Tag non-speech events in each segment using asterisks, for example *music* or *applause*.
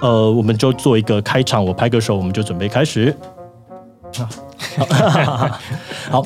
呃，我们就做一个开场，我拍个手，我们就准备开始。*laughs* 好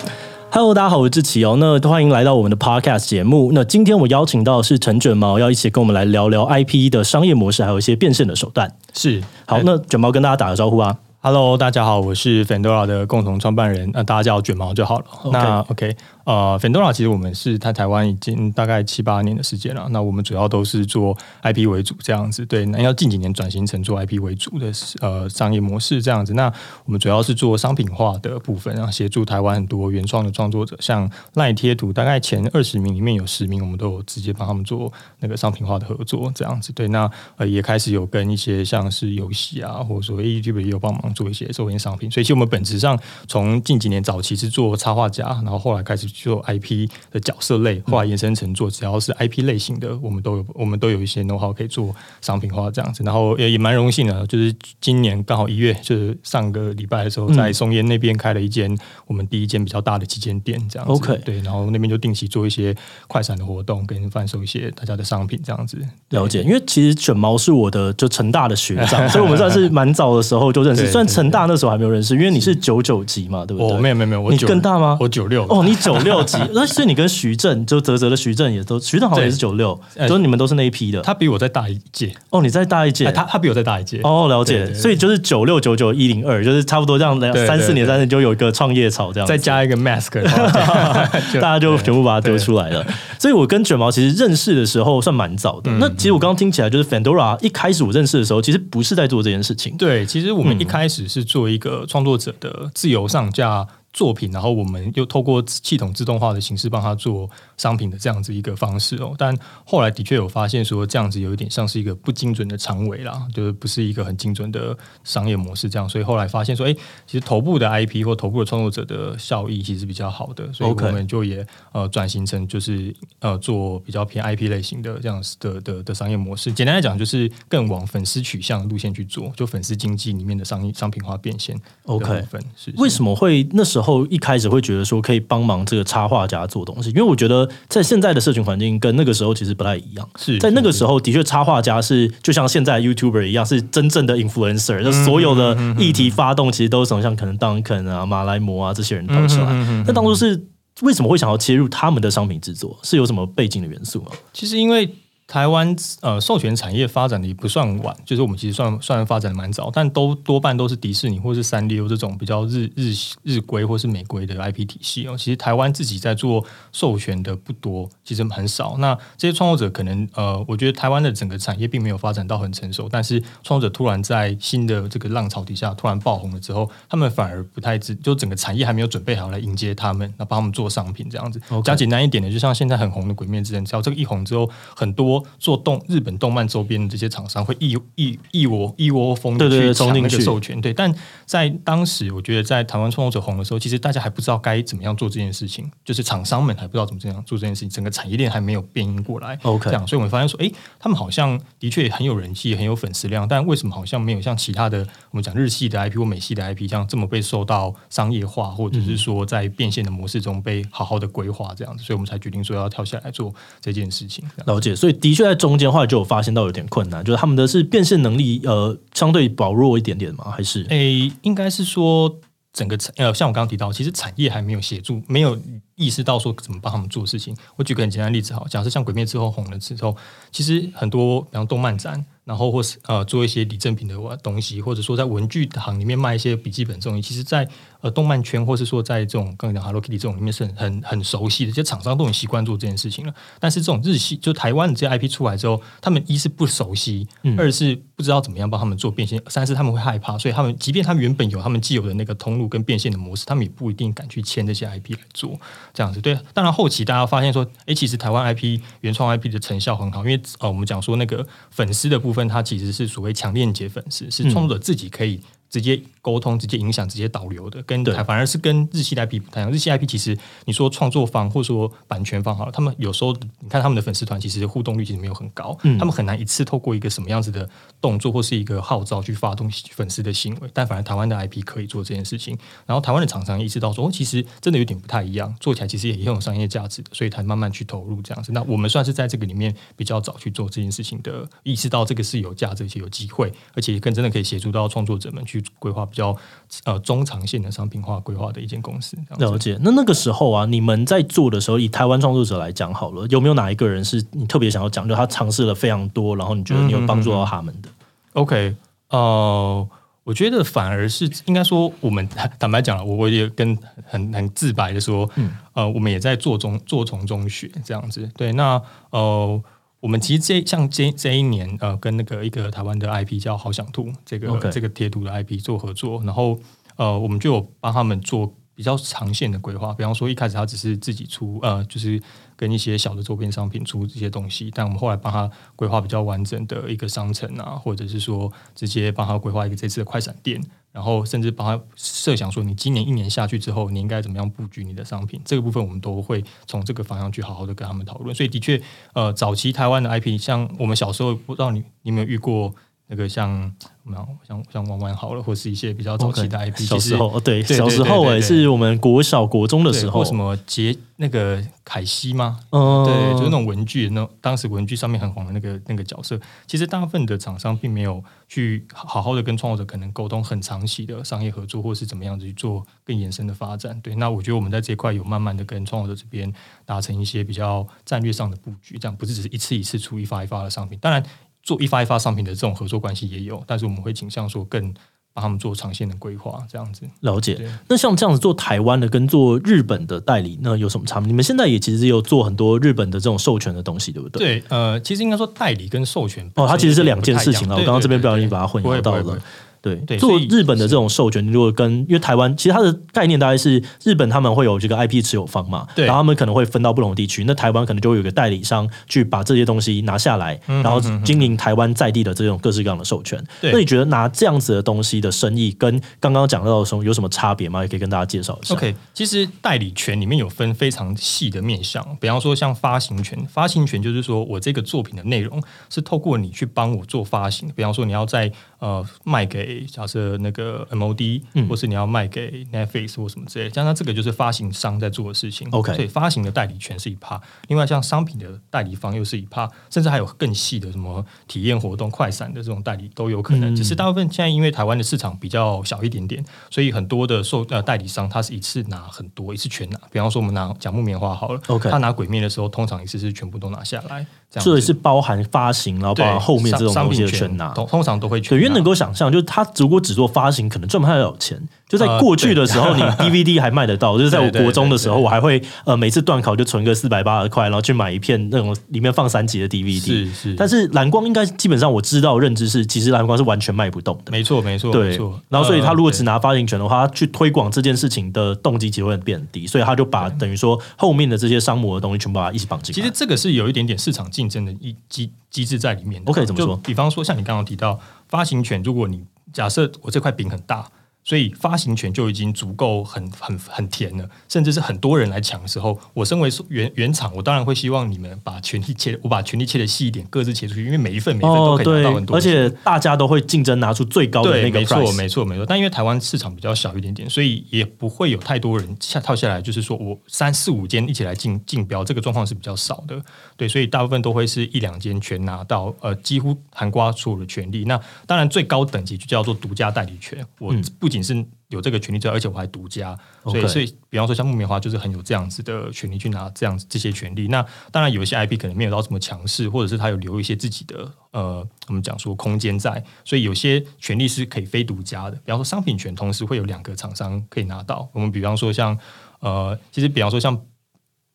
，Hello，大家好，我是志奇哦。那欢迎来到我们的 Podcast 节目。那今天我邀请到的是陈卷毛，要一起跟我们来聊聊 IP 的商业模式，还有一些变现的手段。是，好，那卷毛跟大家打个招呼啊。Hello，大家好，我是 Fendora 的共同创办人，那大家叫我卷毛就好了。那 OK。呃，Fendora 其实我们是在台湾已经大概七八年的时间了。那我们主要都是做 IP 为主这样子，对。那要近几年转型成做 IP 为主的呃商业模式这样子。那我们主要是做商品化的部分，然后协助台湾很多原创的创作者，像赖贴图，大概前二十名里面有十名，我们都有直接帮他们做那个商品化的合作这样子。对，那呃也开始有跟一些像是游戏啊，或者说 YouTube 也有帮忙做一些周边商品。所以其实我们本质上从近几年早期是做插画家，然后后来开始。做 IP 的角色类，后来延伸成做，只要是 IP 类型的，我们都有，我们都有一些 know how 可以做商品化这样子。然后也也蛮荣幸的，就是今年刚好一月，就是上个礼拜的时候，在松烟那边开了一间我们第一间比较大的旗舰店，这样子。OK，对，然后那边就定期做一些快闪的活动，跟贩售一些大家的商品这样子。了解，因为其实卷毛是我的就成大的学长，所以我们算是 *laughs* 蛮早的时候就认识。虽然成大那时候还没有认识，因为你是九九级嘛，对不对？哦，没有没有没有，你更大吗？我九六。哦，你九六级，*laughs* 那所以你跟徐正就泽泽的徐正也都，徐正好像也是九六，就是你们都是那一批的。他比我再大一届。哦，你再大一届，他他比我再大一届。哦，了解。所以就是九六九九一零二，就是差不多这样两三四年，三年就有一个创业潮这样。再加一个 mask，*laughs* 大家就全部把它丢出来了。所以我跟卷毛其实认识的时候算蛮早的。那其实我刚刚听起来，就是 Fendora 一开始我认识的时候，其实不是在做这件事情。对，其实我们一开始是做一个创作者的自由上架作品，然后我们又透过系统自动化的形式帮他做商品的这样子一个方式哦。但后来的确有发现说，这样子有一点像是一个不精准的长尾啦，就是不是一个很精准的商业模式这样。所以后来发现说，哎，其实头部的 IP 或头部的创作者的效益其实比较好的，所以我们就也呃转型成就是呃做比较偏 IP 类型的这样子的的的商业模式。简单来讲，就是更往粉丝取向的路线去做，就粉丝经济里面的商业商品化变现。OK，是为什么会那时候？一开始会觉得说可以帮忙这个插画家做东西，因为我觉得在现在的社群环境跟那个时候其实不太一样。是在那个时候，的确插画家是就像现在 YouTuber 一样，是真正的 influencer，就所有的议题发动其实都是从像可能 Duncan 啊、马来摩啊这些人投出来。那当初是为什么会想要切入他们的商品制作？是有什么背景的元素吗？其实因为。台湾呃授权产业发展的也不算晚，就是我们其实算算发展的蛮早，但都多半都是迪士尼或是三丽鸥这种比较日日日规或是美规的 IP 体系哦。其实台湾自己在做授权的不多，其实很少。那这些创作者可能呃，我觉得台湾的整个产业并没有发展到很成熟，但是创作者突然在新的这个浪潮底下突然爆红了之后，他们反而不太知，就整个产业还没有准备好来迎接他们，那帮他们做商品这样子。讲.简单一点的，就像现在很红的《鬼灭之刃》，只要这个一红之后，很多。做动日本动漫周边的这些厂商会一一一窝一窝蜂的去抢那个授权，对，但在当时，我觉得在台湾创作者红的时候，其实大家还不知道该怎么样做这件事情，就是厂商们还不知道怎么这样做这件事情，整个产业链还没有变应过来。OK，这样，所以我们发现说，哎，他们好像的确很有人气，很有粉丝量，但为什么好像没有像其他的我们讲日系的 IP 或美系的 IP 像这么被受到商业化，或者是说在变现的模式中被好好的规划这样子，所以我们才决定说要跳下来做这件事情。了解，所以的确在。中间话就有发现到有点困难，就是他们的是变现能力呃相对薄弱一点点吗？还是？诶，应该是说整个产呃，像我刚刚提到，其实产业还没有协助，没有意识到说怎么帮他们做事情。我举个很简单的例子，好，假设像《鬼灭》之后红了之后，其实很多比方动漫展。然后或是呃做一些礼赠品的东西，或者说在文具行里面卖一些笔记本这种，其实在呃动漫圈，或是说在这种刚才讲 Hello Kitty 这种里面是很很很熟悉的，这些厂商都很习惯做这件事情了。但是这种日系就台湾的这些 IP 出来之后，他们一是不熟悉，二是不知道怎么样帮他们做变现，三是他们会害怕，所以他们即便他们原本有他们既有的那个通路跟变现的模式，他们也不一定敢去签这些 IP 来做这样子。对，当然后期大家发现说，哎，其实台湾 IP 原创 IP 的成效很好，因为呃我们讲说那个粉丝的部分。分它其实是所谓强链接粉丝，是创作者自己可以直接沟通、直接影响、直接导流的，跟对反而是跟日系 IP 不太一样。日系 IP 其实你说创作方或者说版权方好了，他们有时候你看他们的粉丝团，其实互动率其实没有很高，嗯、他们很难一次透过一个什么样子的动作或是一个号召去发动粉丝的行为。但反而台湾的 IP 可以做这件事情，然后台湾的厂商意识到说，哦，其实真的有点不太一样，做起来其实也很有商业价值的，所以才慢慢去投入这样子。那我们算是在这个里面比较早去做这件事情的，意识到这个是有价值且有机会，而且更真的可以协助到创作者们去。规划比较呃中长线的商品化规划的一间公司，了解。那那个时候啊，你们在做的时候，以台湾创作者来讲好了，有没有哪一个人是你特别想要讲，就他尝试了非常多，然后你觉得你有帮助到他们的？嗯嗯嗯 OK，呃，我觉得反而是应该说，我们坦白讲了，我我也跟很很自白的说，嗯，呃，我们也在做中做从中学这样子。对，那呃。我们其实这像这这一年，呃，跟那个一个台湾的 IP 叫好想兔，这个.这个贴图的 IP 做合作，然后呃，我们就有帮他们做比较长线的规划。比方说，一开始他只是自己出，呃，就是跟一些小的周边商品出这些东西，但我们后来帮他规划比较完整的一个商城啊，或者是说直接帮他规划一个这次的快闪店。然后甚至帮他设想说，你今年一年下去之后，你应该怎么样布局你的商品？这个部分我们都会从这个方向去好好的跟他们讨论。所以的确，呃，早期台湾的 IP，像我们小时候，不知道你你有没有遇过那个像。没有，像像玩玩好了，或是一些比较早期的 IP，小时候对，小时候哎，是我们国小国中的时候，什么杰那个凯西吗？嗯，对，就是那种文具，那当时文具上面很红的那个那个角色。其实大部分的厂商并没有去好好的跟创作者可能沟通很长期的商业合作，或是怎么样子去做更延伸的发展。对，那我觉得我们在这一块有慢慢的跟创作者这边达成一些比较战略上的布局，这样不是只是一次一次出一发一发的商品，当然。做一发一发商品的这种合作关系也有，但是我们会倾向说更帮他们做长线的规划，这样子。了解。那像这样子做台湾的跟做日本的代理，那有什么差别？你们现在也其实有做很多日本的这种授权的东西，对不对？对，呃，其实应该说代理跟授权哦，它其实是两件事情了。我刚刚这边不小心把它混淆到了。对，对做日本的这种授权，如果跟因为台湾，其实它的概念大概是日本他们会有这个 IP 持有方嘛，对然后他们可能会分到不同的地区，那台湾可能就会有个代理商去把这些东西拿下来，嗯、哼哼然后经营台湾在地的这种各式各样的授权。对那你觉得拿这样子的东西的生意，跟刚刚讲到的时候有什么差别吗？也可以跟大家介绍一下。OK，其实代理权里面有分非常细的面向，比方说像发行权，发行权就是说我这个作品的内容是透过你去帮我做发行，比方说你要在呃卖给假设那个。MOD，或是你要卖给 Netflix 或什么之类的，加上这个就是发行商在做的事情。OK，所以发行的代理权是一趴，另外像商品的代理方又是一趴，甚至还有更细的什么体验活动、快闪的这种代理都有可能。只是大部分现在因为台湾的市场比较小一点点，所以很多的售呃代理商他是一次拿很多，一次全拿。比方说我们拿讲木棉花好了，OK，他拿鬼面的时候，通常一次是全部都拿下来。这也是包含发行，然后包含后面这种东西的全拿，通常都会全拿。对，因为能够想象，就是他如果只做发行，可能赚不太了钱。就在过去的时候，你 DVD 还卖得到。*laughs* 就是在我国中的时候，我还会呃每次段考就存个四百八十块，然后去买一片那种里面放三集的 DVD。是是。但是蓝光应该基本上我知道认知是，其实蓝光是完全卖不动的。没错没错。对。然后所以他如果只拿发行权的话，他去推广这件事情的动机其实会变低，所以他就把等于说后面的这些商模的东西全部把它一起绑进来。其实这个是有一点点市场竞争的一机机制在里面。OK，怎么说？比方说像你刚刚提到发行权，如果你假设我这块饼很大。所以发行权就已经足够很很很甜了，甚至是很多人来抢的时候，我身为原原厂，我当然会希望你们把权利切，我把权利切的细一点，各自切出去，因为每一份每一份都可以拿到很多，哦，而且大家都会竞争拿出最高的那个 price。没错没错没错。但因为台湾市场比较小一点点，所以也不会有太多人下套下来，就是说我三四五间一起来竞竞标，这个状况是比较少的。对，所以大部分都会是一两间全拿到，呃，几乎涵盖所有的权利。那当然最高等级就叫做独家代理权，我不仅是有这个权利之外，而且我还独家，所以所以，比方说像木棉花就是很有这样子的权利去拿这样子这些权利。那当然有一些 IP 可能没有到这么强势，或者是他有留一些自己的呃，我们讲说空间在，所以有些权利是可以非独家的。比方说商品权同时会有两个厂商可以拿到。我们比方说像呃，其实比方说像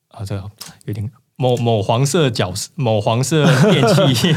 啊，这个有点。某某黄色角色，某黄色电器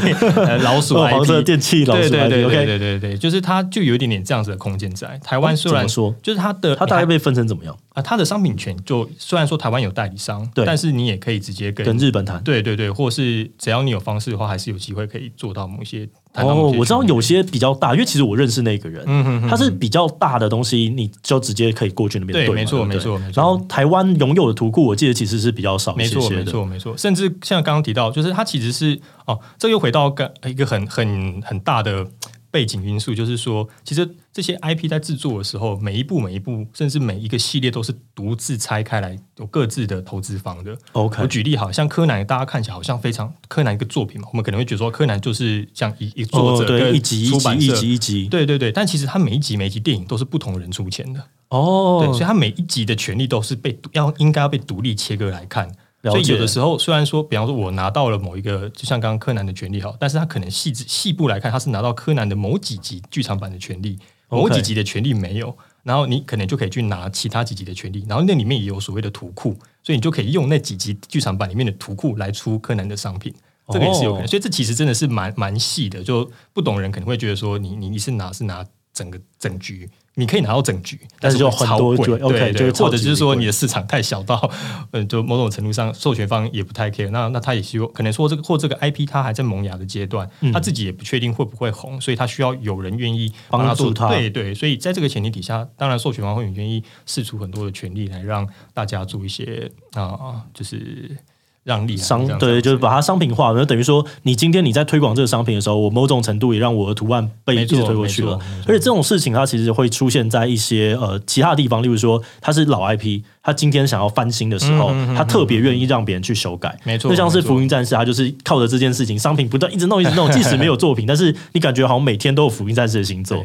老鼠 *laughs* IP，黄色电器老鼠 IP，对对对对对对对，就是它就有一点点这样子的空间在台湾。虽然说，就是它的它大概被分成怎么样？啊，它的商品权就虽然说台湾有代理商，对，但是你也可以直接跟跟日本谈，对对对，或是只要你有方式的话，还是有机会可以做到某些。哦，我知道有些比较大，因为其实我认识那个人，嗯哼哼，他是比较大的东西，你就直接可以过去那边对，没错没错没错。然后台湾拥有的图库，我记得其实是比较少一些些的，没错没错没错。甚至像刚刚提到，就是它其实是哦，这又回到个一个很很很大的。背景因素就是说，其实这些 IP 在制作的时候，每一部每一部，甚至每一个系列都是独自拆开来，有各自的投资方的。OK，我举例好像柯南，大家看起来好像非常柯南一个作品嘛，我们可能会觉得说柯南就是像一一作者跟出版社，一集一集，对对对，但其实他每一集每一集电影都是不同人出钱的。哦，对，所以他每一集的权利都是被要应该要被独立切割来看。所以有的时候，虽然说，比方说，我拿到了某一个，就像刚刚柯南的权利哈，但是他可能细致细部来看，他是拿到柯南的某几集剧场版的权利，某几集的权利没有，然后你可能就可以去拿其他几集的权利，然后那里面也有所谓的图库，所以你就可以用那几集剧场版里面的图库来出柯南的商品，这个也是有可能。所以这其实真的是蛮蛮细的，就不懂人可能会觉得说你，你你你是拿是拿整个整局。你可以拿到整局，但是就很多对对，或者就是说你的市场太小到，嗯，*laughs* 就某种程度上授权方也不太 care，那那他也希望可能说这个或这个 IP 它还在萌芽的阶段，他自己也不确定会不会红，所以他需要有人愿意帮他做，对对，所以在这个前提底下，当然授权方会很愿意释出很多的权利来让大家做一些啊，就是。让利商对，就是把它商品化，就等于说，你今天你在推广这个商品的时候，我某种程度也让我的图案被一直推过去了。而且这种事情，它其实会出现在一些呃其他地方，例如说，它是老 IP，它今天想要翻新的时候，它特别愿意让别人去修改。没错，就像是福音战士，它就是靠着这件事情，商品不断一直弄一直弄，即使没有作品，*laughs* 但是你感觉好像每天都有福音战士的新作。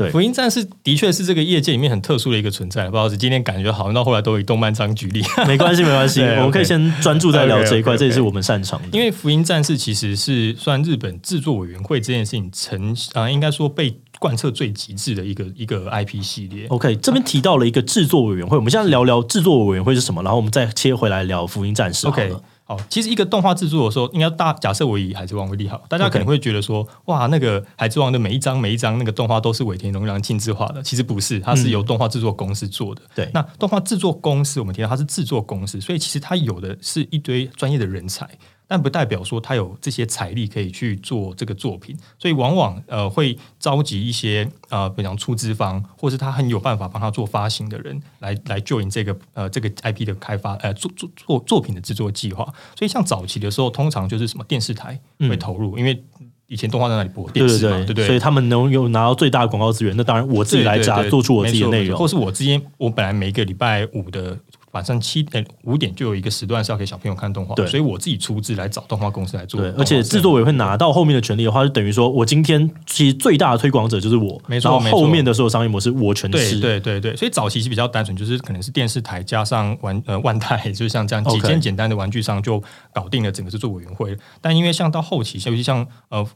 对，福音战士的确是这个业界里面很特殊的一个存在。不好意思，今天感觉好像到后来都以动漫章举例，*laughs* 没关系，没关系，我们可以先专注在聊这一块，这也是我们擅长的。因为福音战士其实是算日本制作委员会这件事情成啊，应该说被贯彻最极致的一个一个 IP 系列。OK，这边提到了一个制作委员会，我们现在聊聊制作委员会是什么，然后我们再切回来聊福音战士。OK。哦，其实一个动画制作的时候，应该大假设我以《海贼王》为例好，大家可能会觉得说.哇，那个《海贼王》的每一章每一章那个动画都是尾田荣一郎亲自画的，其实不是，它是由动画制作公司做的。对、嗯，那动画制作公司，我们提到它是制作公司，所以其实它有的是一堆专业的人才。但不代表说他有这些财力可以去做这个作品，所以往往呃会召集一些呃比方出资方，或是他很有办法帮他做发行的人来来 join 这个呃这个 IP 的开发呃做做做作品的制作计划。所以像早期的时候，通常就是什么电视台会投入，嗯、因为以前动画在那里播电视嘛，对对，对，对，所以他们能有拿到最大的广告资源。那当然我自己来砸，做出我自己的内容，或是我之间我本来每个礼拜五的。晚上七点五点就有一个时段是要给小朋友看动画，对，所以我自己出资来找动画公司来做。对，而且制作委会拿到后面的权利的话，就等于说我今天其实最大的推广者就是我，没错，后面的所有商业模式我全吃。对对对，所以早期是比较单纯，就是可能是电视台加上玩呃万代，*laughs* 就是像这样几间简单的玩具商就搞定了整个制作委员会。但因为像到后期，尤其像呃。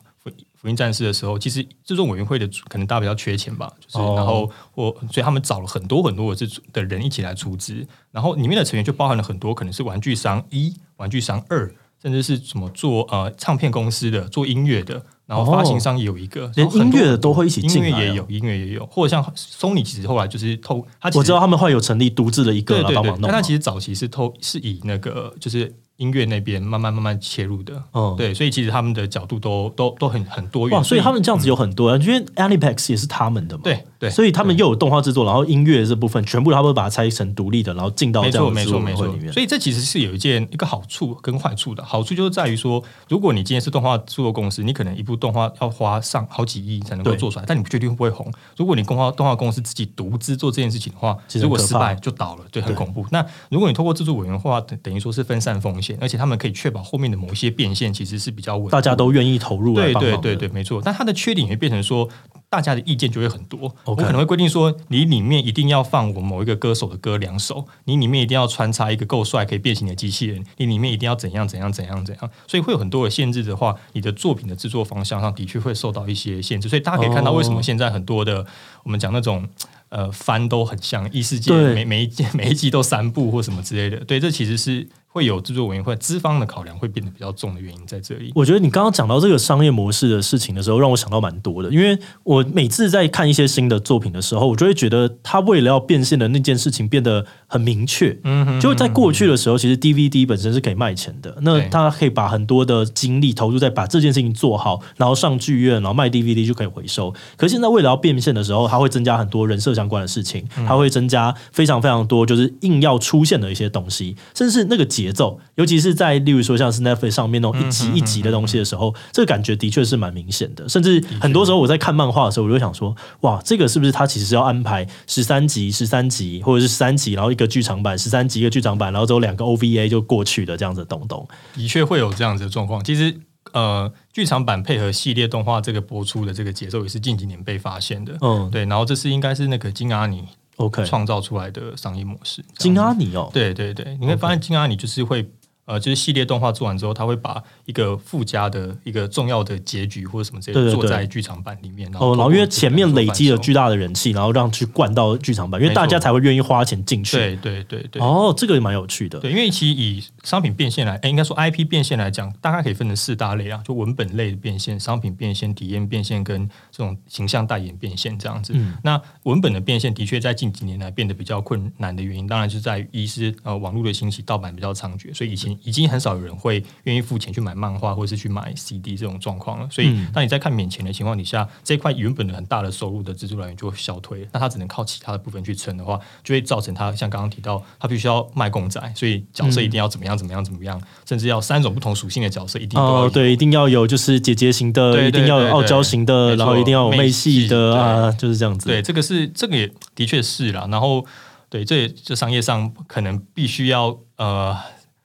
福音战士的时候，其实制作委员会的可能大家比较缺钱吧，就是然后我所以他们找了很多很多的这的人一起来出资，然后里面的成员就包含了很多可能是玩具商一、玩具商二，甚至是什么做呃唱片公司的、做音乐的，然后发行商也有一个，连音乐的都会一起进来，音乐也有，音乐也有，或者像 Sony 其实后来就是透，他我知道他们会有成立独自的一个，对对对，但他其实早期是透是以那个就是。音乐那边慢慢慢慢切入的，嗯，对，所以其实他们的角度都都都很很多元。哇，所以他们这样子有很多人，因为 Aniplex 也是他们的嘛，对对，所以他们又有动画制作，然后音乐这部分全部他们会把它拆成独立的，然后进到这样的制作委员会里面。所以这其实是有一件一个好处跟坏处的。好处就是在于说，如果你今天是动画制作公司，你可能一部动画要花上好几亿才能够做出来，但你不确定会不会红。如果你动画动画公司自己独资做这件事情的话，如果失败就倒了，对，很恐怖。那如果你通过制作委员会的话，等等于说是分散风险，而且他们可以确保后面的某一些变现其实是比较稳，大家都愿意投入。对对对对，没错。但它的缺点会变成说，大家的意见就会很多。我可能会规定说，你里面一定要放我某一个歌手的歌两首，你里面一定要穿插一个够帅可以变形的机器人，你里面一定要怎样怎样怎样怎样。所以会有很多的限制的话，你的作品的制作方向上的确会受到一些限制。所以大家可以看到，为什么现在很多的、oh. 我们讲那种。呃，番都很像异世界，每每一季每一季都三部或什么之类的。对，这其实是会有制作委员会资方的考量会变得比较重的原因在这里。我觉得你刚刚讲到这个商业模式的事情的时候，让我想到蛮多的。因为我每次在看一些新的作品的时候，我就会觉得他为了要变现的那件事情变得很明确。嗯哼，就在过去的时候，其实 DVD 本身是可以卖钱的，那他可以把很多的精力投入在把这件事情做好，然后上剧院，然后卖 DVD 就可以回收。可是现在为了要变现的时候，他会增加很多人设相关的事情，他会增加非常非常多就是硬要出现的一些东西，甚至那个节奏，尤其是在例如说像是 Netflix 上面那种一集一集的东西的时候，这个感觉的确是蛮明显的。甚至很多时候我在看漫画的时候，我就想说，哇，这个是不是它其实是要安排十三集、十三集，或者是十三集，然后一个剧场版，十三集一个剧场版，然后之后两个 OVA 就过去的这样子的东东？的确会有这样子的状况。其实，呃，剧场版配合系列动画这个播出的这个节奏，也是近几年被发现的。嗯，对。然后这是应该是那个金阿尼。OK，创造出来的商业模式，金阿尼哦，对对对，你会发现金阿尼就是会。呃，就是系列动画做完之后，他会把一个附加的一个重要的结局或者什么之类的做在剧场版里面。哦，然后因为前面累积了巨大的人气，然后让去灌到剧场版，因为大家才会愿意花钱进去。对对对对。哦，这个也蛮有趣的。对，因为其实以商品变现来，哎，应该说 IP 变现来讲，大概可以分成四大类啊，就文本类的变现、商品变现、体验变现跟这种形象代言变现这样子。嗯。那文本的变现的确在近几年来变得比较困难的原因，当然就在于一是呃网络的兴起，盗版比较猖獗，所以以前已经很少有人。会愿意付钱去买漫画，或者是去买 CD 这种状况了。所以，当你在看免钱的情况底下，这块原本的很大的收入的支柱来源就会消退。那他只能靠其他的部分去撑的话，就会造成他像刚刚提到，他必须要卖公仔，所以角色一定要怎么样怎么样怎么样，甚至要三种不同属性的角色一定要哦，对，一定要有就是姐姐型的，一定要有傲娇型的，然后一定要有妹系的啊，就是这样子。对，这个是这个也的确是啦。然后，对，这也这商业上可能必须要呃。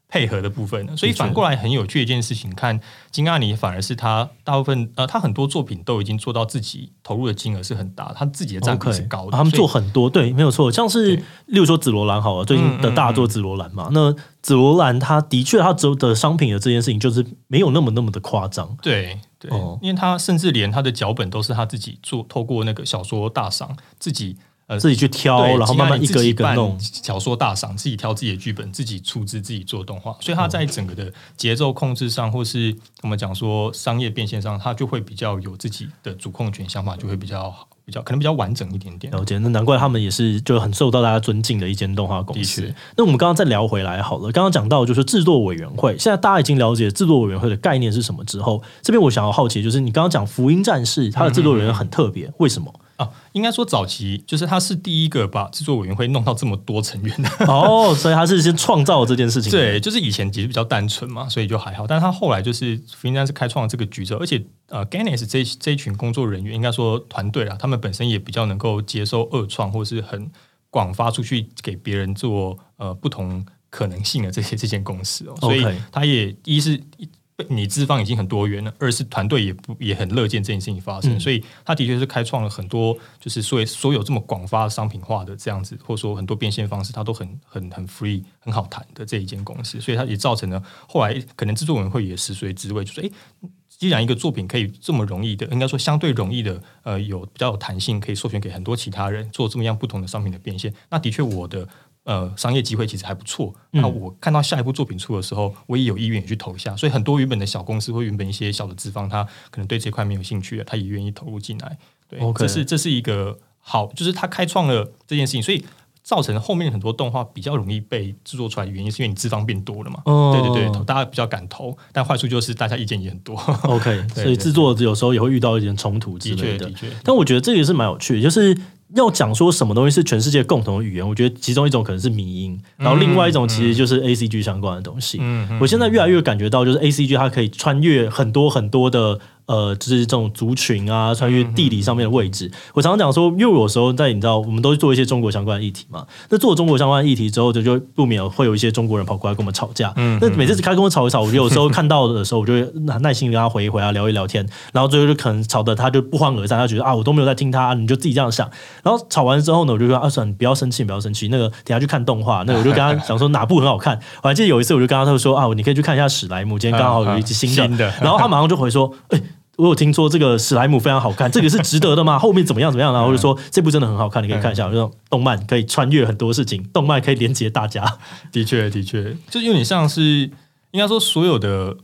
配合的部分，所以反过来很有趣的一件事情，看金阿尼反而是他大部分呃，他很多作品都已经做到自己投入的金额是很大，他自己的占比是高的。Okay, 他们做很多，对，没有错，像是例如说紫罗兰好了，最近的大作紫罗兰嘛，嗯嗯嗯，那紫罗兰他的确他做的商品的这件事情就是没有那么那么的夸张，对对，哦，因为他甚至连他的脚本都是他自己做，透过那个小说大赏自己。呃，自己去挑，然后慢慢一个一个弄。小说大赏，自己挑自己的剧本，自己出资，自己做动画，所以他在整个的节奏控制上，或是我们讲说商业变现上，他就会比较有自己的主控权，想法就会比较好，比较可能比较完整一点点。了解，那难怪他们也是就很受到大家尊敬的一间动画公司。那我们刚刚再聊回来好了，刚刚讲到就是制作委员会，现在大家已经了解制作委员会的概念是什么之后，这边我想要好奇就是你刚刚讲《福音战士》，它的制作人员很特别，为什么？啊，应该说早期就是他是第一个把制作委员会弄到这么多成员的 *laughs* 哦，所以他是先创造了这件事情。对，就是以前其实比较单纯嘛，所以就还好。但是他后来就是福音战士开创了这个局之后，而且呃，Gainax 这这一群工作人员应该说团队啊，他们本身也比较能够接受二创，或是很广发出去给别人做呃不同可能性的这些这间公司哦，所以他也一是。你资方已经很多元了，二是团队也不也很乐见这件事情发生，嗯、所以他的确是开创了很多，就是所谓所有这么广发商品化的这样子，或者说很多变现方式，他都很很很 free 很好谈的这一间公司，所以他也造成了后来可能制作委员会也食髓知味，就说、是、诶，既然一个作品可以这么容易的，应该说相对容易的，呃，有比较有弹性，可以授权给很多其他人做这么样不同的商品的变现，那的确我的。呃，商业机会其实还不错。那我看到下一部作品出的时候，我也有意愿也去投一下。所以很多原本的小公司或原本一些小的资方，他可能对这块没有兴趣的，他也愿意投入进来。对.这是这是一个好，就是他开创了这件事情，所以造成后面很多动画比较容易被制作出来的原因，是因为你资方变多了嘛？哦，对对对，大家比较敢投。但坏处就是大家意见也很多。OK，所以制作有时候也会遇到一点冲突之类的。的确，的确。但我觉得这也是蛮有趣的，就是。要讲说什么东西是全世界共同的语言，我觉得其中一种可能是迷音，然后另外一种其实就是 A C G 相关的东西。我现在越来越感觉到，就是 A C G 它可以穿越很多很多的。呃，就是这种族群啊，穿越地理上面的位置。嗯、我常常讲说，因为有时候在你知道，我们都做一些中国相关的议题嘛。那做中国相关的议题之后，就就不免会有一些中国人跑过来跟我们吵架。嗯，那每次开跟我吵一吵，我有时候看到的时候，我就会耐心跟他回一回啊，聊一聊天。然后最后就可能吵得他就不欢而散，他觉得啊，我都没有在听他，你就自己这样想。然后吵完之后呢，我就说啊，算了，你不要生气，不要生气。那个等下去看动画，那个、我就跟他讲说哪部很好看。我还记得有一次，我就跟他说啊，你可以去看一下史莱姆，今天刚好有一集新的。*laughs* 新的然后他马上就回说，哎。我有听说这个史莱姆非常好看，这个是值得的吗？*laughs* 后面怎么样怎么样？然后或者说这部真的很好看，你可以看一下，这种动漫可以穿越很多事情，动漫可以连接大家。*laughs* 的确，的确，就有点像是应该说所有的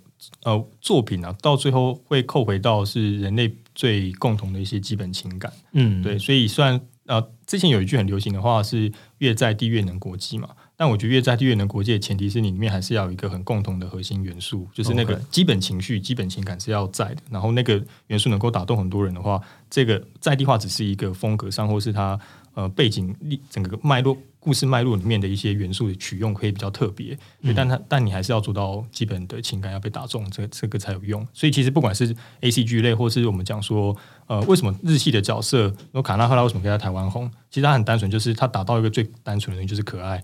呃作品啊，到最后会扣回到是人类最共同的一些基本情感。嗯，对，所以虽然呃之前有一句很流行的话是“越在地越能国际”嘛。但我觉得越在地越能国际的前提是你里面还是要有一个很共同的核心元素，就是那个基本情绪、基本情感是要在的。然后那个元素能够打动很多人的话，这个在地化只是一个风格上，或是它呃背景整个脉络、故事脉络里面的一些元素的取用可以比较特别。嗯、但它但你还是要做到基本的情感要被打中，这个这个才有用。所以其实不管是 A C G 类，或是我们讲说呃为什么日系的角色，那卡纳赫拉为什么可以在台湾红？其实它很单纯，就是它达到一个最单纯的东西，就是可爱。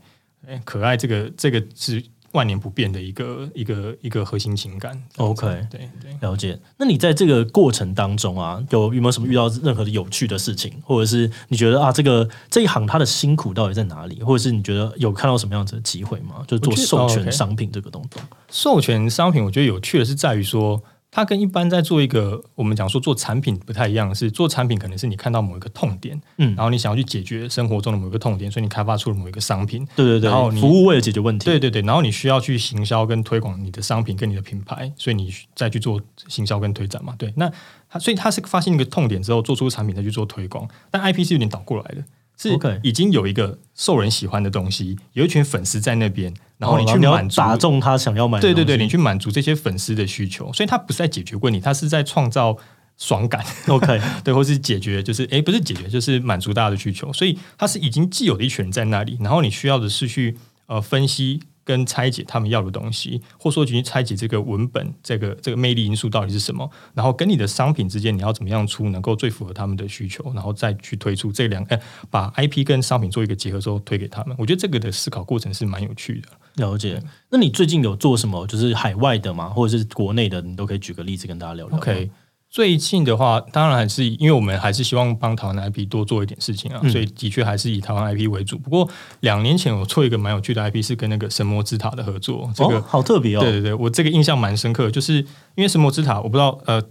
哎，可爱这个这个是万年不变的一个一个一个核心情感。OK，对对，了解。那你在这个过程当中啊，有有没有什么遇到任何的有趣的事情，或者是你觉得啊，这个这一行它的辛苦到底在哪里，或者是你觉得有看到什么样子的机会吗？就做授权商品这个东东。授权商品，我觉得有趣的是在于说。它跟一般在做一个我们讲说做产品不太一样，是做产品可能是你看到某一个痛点，嗯，然后你想要去解决生活中的某一个痛点，所以你开发出了某一个商品，对对对，然后你服务为了解决问题，对对对，然后你需要去行销跟推广你的商品跟你的品牌，所以你再去做行销跟推展嘛，对，那它所以它是发现一个痛点之后做出产品再去做推广，但 IP 是有点倒过来的。是已经有一个受人喜欢的东西，有一群粉丝在那边，然后你去满足打中他想要买的，对对对，你去满足这些粉丝的需求，所以他不是在解决问题，他是在创造爽感。OK，*laughs* 对，或是解决，就是哎，不是解决，就是满足大家的需求，所以他是已经既有的一群人在那里，然后你需要的是去呃分析。跟拆解他们要的东西，或者说去拆解这个文本，这个这个魅力因素到底是什么？然后跟你的商品之间，你要怎么样出能够最符合他们的需求，然后再去推出这两，哎，把 IP 跟商品做一个结合之后推给他们。我觉得这个的思考过程是蛮有趣的。了解。那你最近有做什么？就是海外的吗？或者是国内的？你都可以举个例子跟大家聊聊。OK。最近的话，当然还是因为我们还是希望帮台湾的 IP 多做一点事情啊，嗯、所以的确还是以台湾 IP 为主。不过两年前我做一个蛮有趣的 IP，是跟那个神魔之塔的合作，这个、哦、好特别哦。对对对，我这个印象蛮深刻，就是因为神魔之塔，我不知道呃。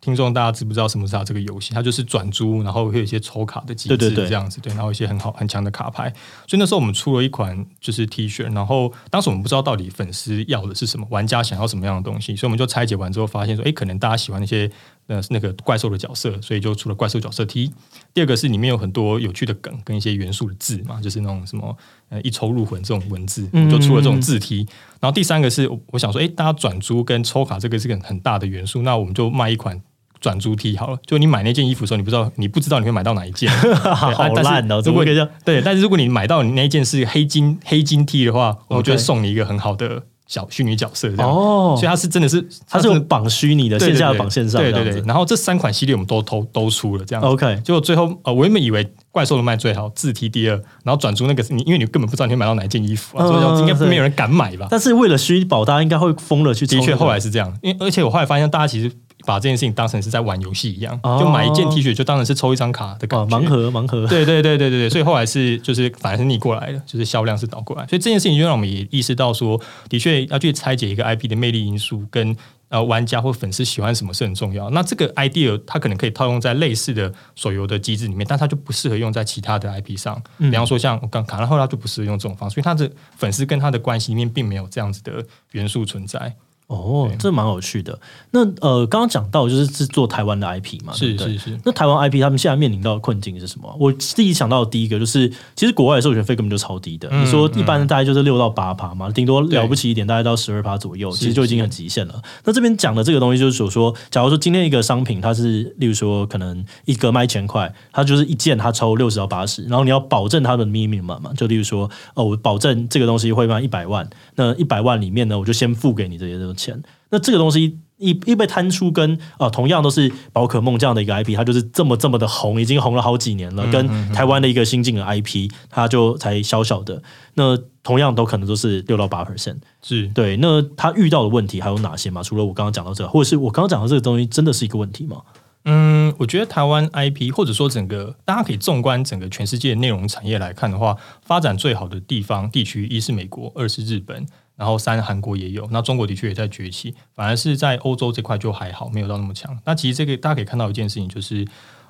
听众大家知不知道什么是它这个游戏？它就是转租，然后会有一些抽卡的机制，这样子对，对，对，然后一些很好很强的卡牌。所以那时候我们出了一款就是 T 恤，然后当时我们不知道到底粉丝要的是什么，玩家想要什么样的东西，所以我们就拆解完之后发现说，哎，可能大家喜欢那些呃那个怪兽的角色，所以就出了怪兽角色 T。第二个是里面有很多有趣的梗跟一些元素的字嘛，就是那种什么呃一抽入魂这种文字，我就出了这种字 T。嗯嗯嗯，然后第三个是我想说，哎，大家转租跟抽卡这个是个很大的元素，那我们就卖一款。转租 T 好了，就你买那件衣服的时候，你不知道你不知道你会买到哪一件，*laughs* 好烂哦！如果对，但是如果你买到你那一件是黑金黑金 T 的话，我觉得送你一个很好的小虚拟角色这样哦。所以它是真的是它是绑虚拟的线下的绑线上，对对对。然后这三款系列我们都都都出了这样 OK。结果最后呃，我原本以为怪兽的卖最好，自提第二，然后转租那个是你，因为你根本不知道你会买到哪一件衣服啊，所以应该没有人敢买吧？但是为了虚宝，大家应该会疯了去。的确，后来是这样，因为而且我后来发现大家其实。把这件事情当成是在玩游戏一样，就买一件 T 恤就当成是抽一张卡的感觉。盲盒，盲盒。对对对对对对，所以后来是就是反而是逆过来的，就是销量是倒过来。所以这件事情就让我们也意识到说，的确要去拆解一个 IP 的魅力因素，跟呃玩家或粉丝喜欢什么是很重要。那这个 idea 它可能可以套用在类似的手游的机制里面，但它就不适合用在其他的 IP 上。比方说像我刚卡拉赫拉就不适合用这种方式，因为它的粉丝跟他的关系里面并没有这样子的元素存在。哦，这蛮有趣的。那呃，刚刚讲到就是是做台湾的 IP 嘛，是是是。那台湾 IP 他们现在面临到的困境是什么？我自己想到的第一个就是，其实国外的授权费根本就超低的。嗯、你说一般大概就是六到八趴嘛，顶、嗯、多了不起一点，大概到十二趴左右，其实就已经很极限了。那这边讲的这个东西就是说，说，假如说今天一个商品它是，例如说可能一个卖一千块，它就是一件它抽六十到八十，然后你要保证它的 minimum 嘛，就例如说哦，我保证这个东西会卖一百万，那一百万里面呢，我就先付给你这些这个钱。那这个东西一一被摊出跟呃同样都是宝可梦这样的一个 IP，它就是这么这么的红，已经红了好几年了。跟台湾的一个新进的 IP，它就才小小的。那同样都可能都是六到八 percent，是对。那他遇到的问题还有哪些吗？除了我刚刚讲到这个，或者是我刚刚讲到这个东西，真的是一个问题吗？嗯，我觉得台湾 IP 或者说整个大家可以纵观整个全世界内容产业来看的话，发展最好的地方地区，一是美国，二是日本。然后三韩国也有，那中国的确也在崛起，反而是在欧洲这块就还好，没有到那么强。那其实这个大家可以看到一件事情，就是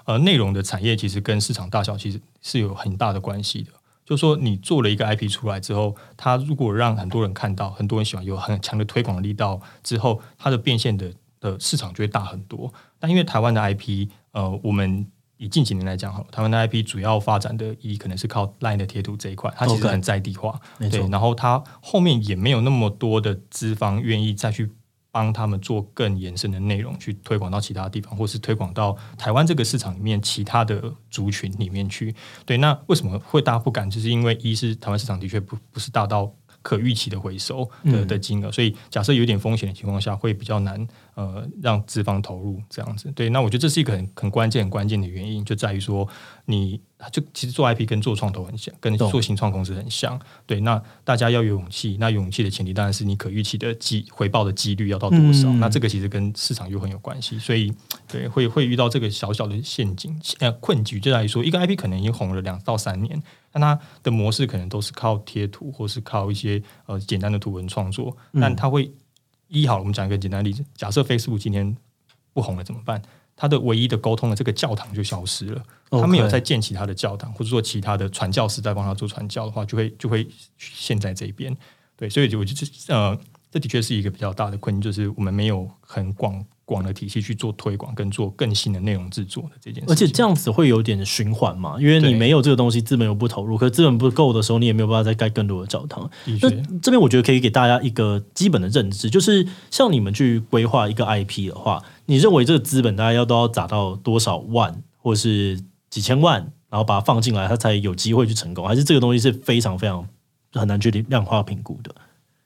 呃，内容的产业其实跟市场大小其实是有很大的关系的。就是说你做了一个 IP 出来之后，它如果让很多人看到，很多人喜欢，有很强的推广力道之后，它的变现的的市场就会大很多。但因为台湾的 IP，呃，我们以近几年来讲，哈，台湾的 IP 主要发展的一可能是靠 Line 的贴图这一块，它其实很在地化，okay, 对，然后它后面也没有那么多的资方愿意再去。帮他们做更延伸的内容，去推广到其他地方，或是推广到台湾这个市场里面其他的族群里面去。对，那为什么会大家不敢？就是因为一是台湾市场的确不不是大到可预期的回收的的金额，所以假设有点风险的情况下，会比较难。呃，让资方投入这样子，对，那我觉得这是一个很很关键、很关键的原因，就在于说，你就其实做 IP 跟做创投很像，跟做新创公司很像，对。那大家要有勇气，那勇气的前提当然是你可预期的机回报的几率要到多少，嗯、那这个其实跟市场又很有关系，所以对，会会遇到这个小小的陷阱呃困局，就在于说，一个 IP 可能已经红了两到三年，但它的模式可能都是靠贴图或是靠一些呃简单的图文创作，但它会。一好，我们讲一个简单例子，假设 Facebook 今天不红了怎么办？它的唯一的沟通的这个教堂就消失了，他.没有再建其他的教堂，或者说其他的传教士在帮他做传教的话，就会就会陷在这一边。对，所以我觉得呃，这的确是一个比较大的困境，就是我们没有很广。广的体系去做推广，跟做更新的内容制作的这件事，而且这样子会有点循环嘛，因为你没有这个东西，资本又不投入，可是资本不够的时候，你也没有办法再盖更多的教堂。那这边我觉得可以给大家一个基本的认知，就是像你们去规划一个 IP 的话，你认为这个资本大概要都要砸到多少万，或是几千万，然后把它放进来，它才有机会去成功？还是这个东西是非常非常很难去量化评估的？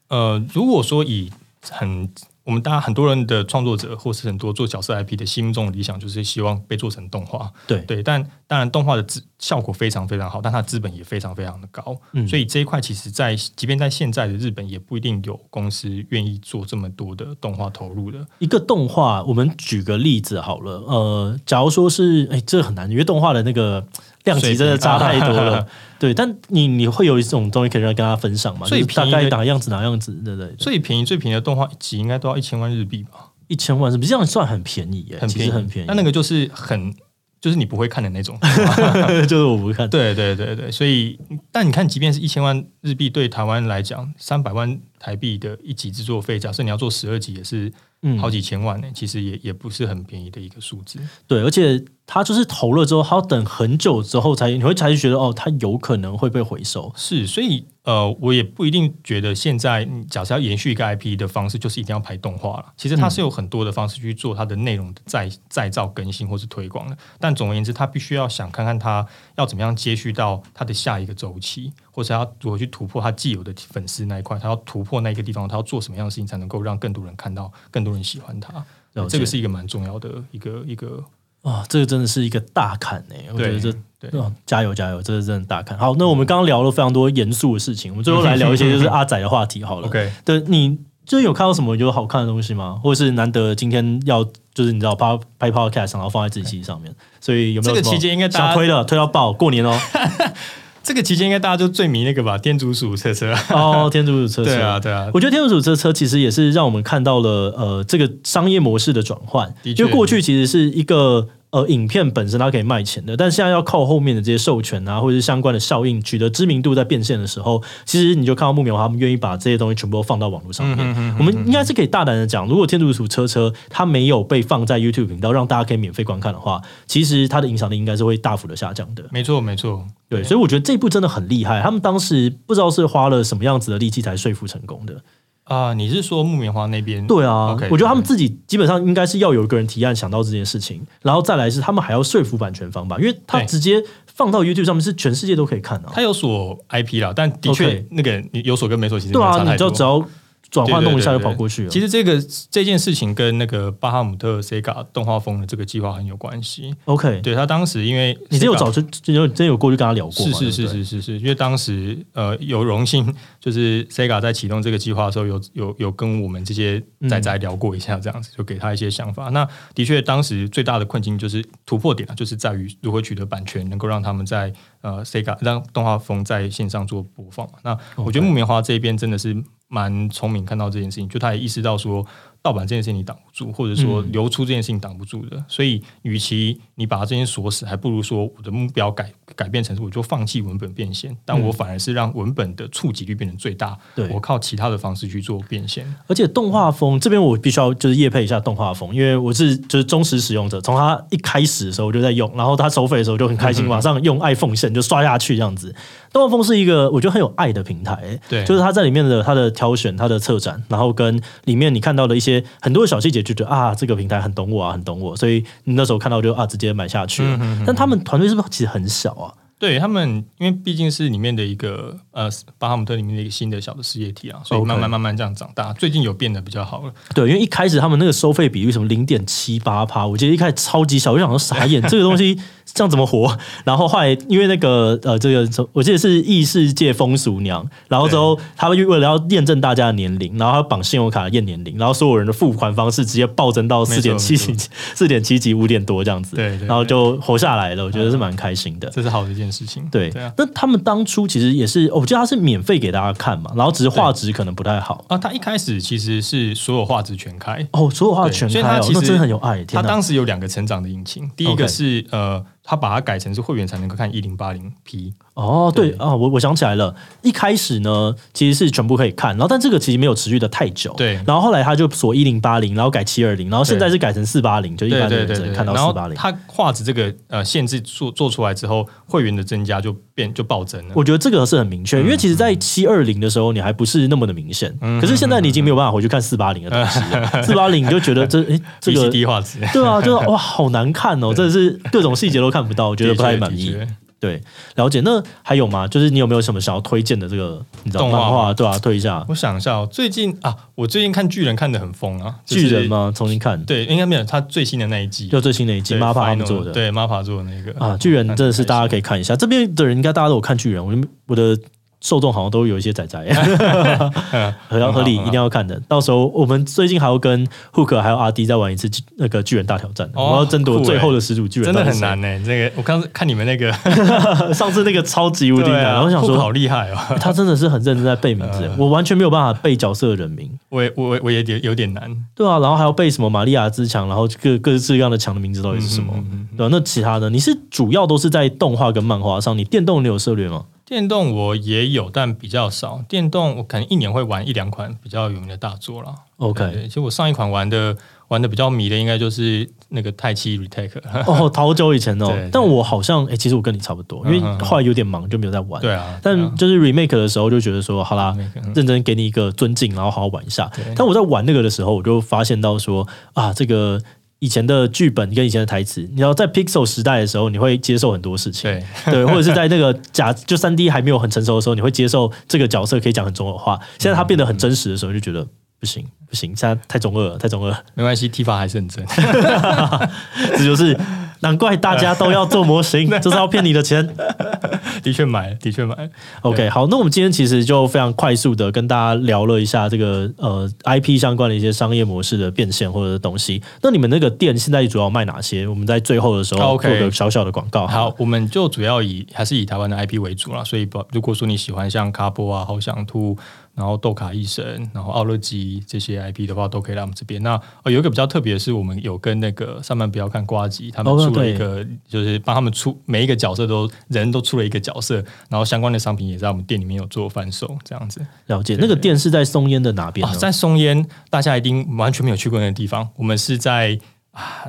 呃，如果说以很我们大家很多人的创作者，或是很多做角色 IP 的心中的理想，就是希望被做成动画。对对，但当然动画的资效果非常非常好，但它资本也非常非常的高。嗯，所以这一块其实在，在即便在现在的日本，也不一定有公司愿意做这么多的动画投入的。一个动画，我们举个例子好了。呃，假如说是，哎，这很难，因为动画的那个。量级真的差太多了，*laughs* 对，但你你会有一种东西可以让跟大家分享嘛？最便宜大概哪样子哪样子，对不对？最便宜最便宜的动画一集应该都要一千万日币吧？一千万是不是这样算很便宜耶？很便宜，很便宜。那那个就是很就是你不会看的那种，*laughs* 就是我不会看。对对对对，所以但你看，即便是一千万日币，对台湾来讲，三百万台币的一集制作费，假设你要做十二集，也是。嗯，好几千万呢，其实也也不是很便宜的一个数字。对，而且他就是投了之后，他要等很久之后才你会才觉得哦，他有可能会被回收。是，所以呃，我也不一定觉得现在假设要延续一个 IP 的方式，就是一定要拍动画了。其实它是有很多的方式去做它的内容的再再造、更新或是推广的。但总而言之，他必须要想看看他要怎么样接续到他的下一个周期，或者要如何去突破他既有的粉丝那一块，他要突破那个地方，他要做什么样的事情才能够让更多人看到更多。多人喜欢他，然后这个是一个蛮重要的一个一个啊，这个真的是一个大坎哎、欸！我觉得这对，加油加油，这是真的大坎。好，那我们刚刚聊了非常多严肃的事情，我们最后来聊一些就是 *laughs* 阿仔的话题好了。OK，对，你最近有看到什么有好看的东西吗？或者是难得今天要就是你知道拍拍 Podcast 然后放在自己机上面，所以有没有这个期间应该想推的推到爆过年哦。*laughs* 这个期间应该大家就最迷那个吧，天竺鼠车车哦，天竺鼠车车，对啊，对啊。我觉得天竺鼠车车其实也是让我们看到了呃这个商业模式的转换，因为过去其实是一个。呃，影片本身它可以卖钱的，但现在要靠后面的这些授权啊，或者是相关的效应，取得知名度，在变现的时候，其实你就看到木棉花他们愿意把这些东西全部都放到网络上面。我们应该是可以大胆的讲，如果天竺鼠车车它没有被放在 YouTube 频道，让大家可以免费观看的话，其实它的影响力应该是会大幅的下降的。没错，没错，对，所以我觉得这一部真的很厉害。他们当时不知道是花了什么样子的力气才说服成功的。啊，你是说木棉花那边？对啊，okay, 我觉得他们自己基本上应该是要有一个人提案想到这件事情，然后再来是他们还要说服版权方吧，因为他直接放到 YouTube 上面是全世界都可以看的。他有锁 IP 啦，但的确那个你有锁跟没锁其实。对啊，你就只要。转换弄一下就跑过去了。其实这个这件事情跟那个巴哈姆特 Sega 动画风的这个计划很有关系。OK，对他当时因为你真有找就有真有过去跟他聊过，是是是是是是，因为当时呃有荣幸就是 Sega 在启动这个计划的时候有有有跟我们这些仔仔聊过一下，这样子就给他一些想法。那的确当时最大的困境就是突破点啊，就是在于如何取得版权，能够让他们在呃 Sega 让动画风在线上做播放。那我觉得木棉花这边真的是。蛮聪明，看到这件事情，就他也意识到说。盗版这件事情你挡不住，或者说流出这件事情挡不住的，嗯、所以与其你把这件锁死，还不如说我的目标改改变成是我就放弃文本变现，但我反而是让文本的触及率变成最大。对、嗯、我靠其他的方式去做变现，而且动画风这边我必须要就是业配一下动画风，因为我是就是忠实使用者，从它一开始的时候我就在用，然后它收费的时候就很开心，马上用爱奉献就刷下去这样子。动画风是一个我觉得很有爱的平台，对，就是它在里面的它的挑选、它的策展，然后跟里面你看到的一些很多的小细节，就觉得啊，这个平台很懂我啊，很懂我，所以你那时候看到就啊，直接买下去了。嗯、哼哼，但他们团队是不是其实很小啊？对他们，因为毕竟是里面的一个呃，巴哈姆特里面的一个新的小的事业体啊，所以慢慢慢慢这样长大。最近有变得比较好了。对，因为一开始他们那个收费比率什么零点七八趴，我记得一开始超级小，我就想说傻眼，这个东西。*laughs* 这样怎么活？然后后来因为那个呃，这个我记得是异世界风俗娘，然后之后他们为了要验证大家的年龄，然后他绑信用卡验年龄，然后所有人的付款方式直接暴增到四点七级、*laughs* 四点七级、五点多这样子，对，然后就活下来了。我觉得是蛮开心的，这是好的一件事情。对，那他们当初其实也是，我记得他是免费给大家看嘛，然后只是画质可能不太好啊。他一开始其实是所有画质全开哦，所有画质全开，所以他其实真的很有爱。他当时有两个成长的引擎，第一个是呃。他把它改成是会员才能够看一零八零 P 哦，对啊，我我想起来了，一开始呢其实是全部可以看，然后但这个其实没有持续的太久，对，然后后来他就锁一零八零，然后改七二零，然后现在是改成四八零，就一般的人只能看到四八零。他画质这个呃限制做做出来之后，会员的增加就变就暴增了。我觉得这个是很明确，因为其实在七二零的时候你还不是那么的明显，可是现在你已经没有办法回去看四八零的东西了，*laughs* *laughs* 四八零你就觉得这哎这个低画质，对啊，就是哇好难看哦，真的是 *laughs* 各种细节都看不到，我觉得不太满意。对，了解。那还有吗？就是你有没有什么想要推荐的这个你知道漫画？对啊，推一下。我想一下哦，最近啊，我最近看巨人看的很疯啊。巨人吗？重新看？对，应该没有。他最新的那一季，就最新的一季，MAPPA 他们做的。对，MAPPA 做的那个啊，巨人真的是大家可以看一下。这边的人应该大家都有看巨人，我我的。受众好像都有一些仔仔，*laughs* *laughs* 合合理，一定要看的。到时候我们最近还要跟 Hook 还有阿 D 再玩一次那个巨人大挑战，我们要争夺最后的始祖巨人，真的很难呢。这个我刚看你们那个 *laughs* 上次那个超级无敌难，然后想说好厉害哦，他真的是很认真在背名字，我完全没有办法背角色的人名，我我我也有有点难。对啊，然后还要背什么玛利亚之墙，然后各各式各样的墙的名字到底是什么？对啊，那其他的你是主要都是在动画跟漫画上，你电动你有涉猎吗？电动我也有，但比较少。电动我可能一年会玩一两款比较有名的大作了。OK，其实我上一款玩的玩的比较迷的，应该就是那个太七 retake。哦，好久以前哦。*laughs* 但我好像哎、欸，其实我跟你差不多，因为后来有点忙，就没有再玩。对啊。但就是 remake 的时候，就觉得说，好啦，认真给你一个尊敬，然后好好玩一下。但我在玩那个的时候，我就发现到说，啊，这个。以前的剧本跟以前的台词，你要在 Pixel 时代的时候，你会接受很多事情，对，对，或者是在那个假就三 D 还没有很成熟的时候，你会接受这个角色可以讲很中二话。现在他变得很真实的时候，就觉得不行不行，现在太中二了，太中二了。没关系，Tifa 还是很真，*laughs* *laughs* 这就是。难怪大家都要做模型，*laughs* 就是要骗你的钱。*laughs* 的确买，的确买。OK，好，那我们今天其实就非常快速的跟大家聊了一下这个呃 IP 相关的一些商业模式的变现或者东西。那你们那个店现在主要卖哪些？我们在最后的时候做个小小的广告。好，我们就主要以还是以台湾的 IP 为主啦。所以，如果说你喜欢像卡波啊、好想吐。然后豆卡医生，然后奥乐基这些 IP 的话，都可以来我们这边。那呃有一个比较特别的是，我们有跟那个上班不要看瓜吉，他们出了一个，就是帮他们出每一个角色都人都出了一个角色，然后相关的商品也在我们店里面有做贩售，这样子。了解，那个店是在松烟的哪边？在松烟，大家一定完全没有去过那个地方。我们是在。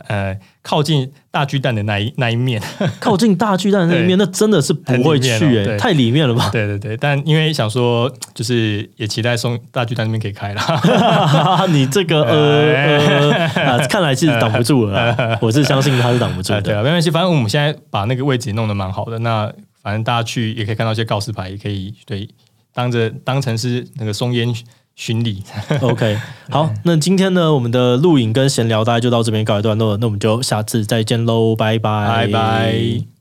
呃，靠近大巨蛋的那一那一面，*laughs* 靠近大巨蛋的那一面，那真的是不会去哎、欸，太里面了吧？对对对，但因为想说，就是也期待松大巨蛋那边可以开了。*laughs* 你这个呃呃啊，看来是挡不住了。*laughs* 我是相信他是挡不住的。对啊，没关系，反正我们现在把那个位置弄得蛮好的。那反正大家去也可以看到一些告示牌，也可以对当着当成是那个松烟。巡礼，*laughs* OK，好，那今天呢，我们的录影跟闲聊大概就到这边告一段落，那我们就下次再见喽，拜拜，拜拜。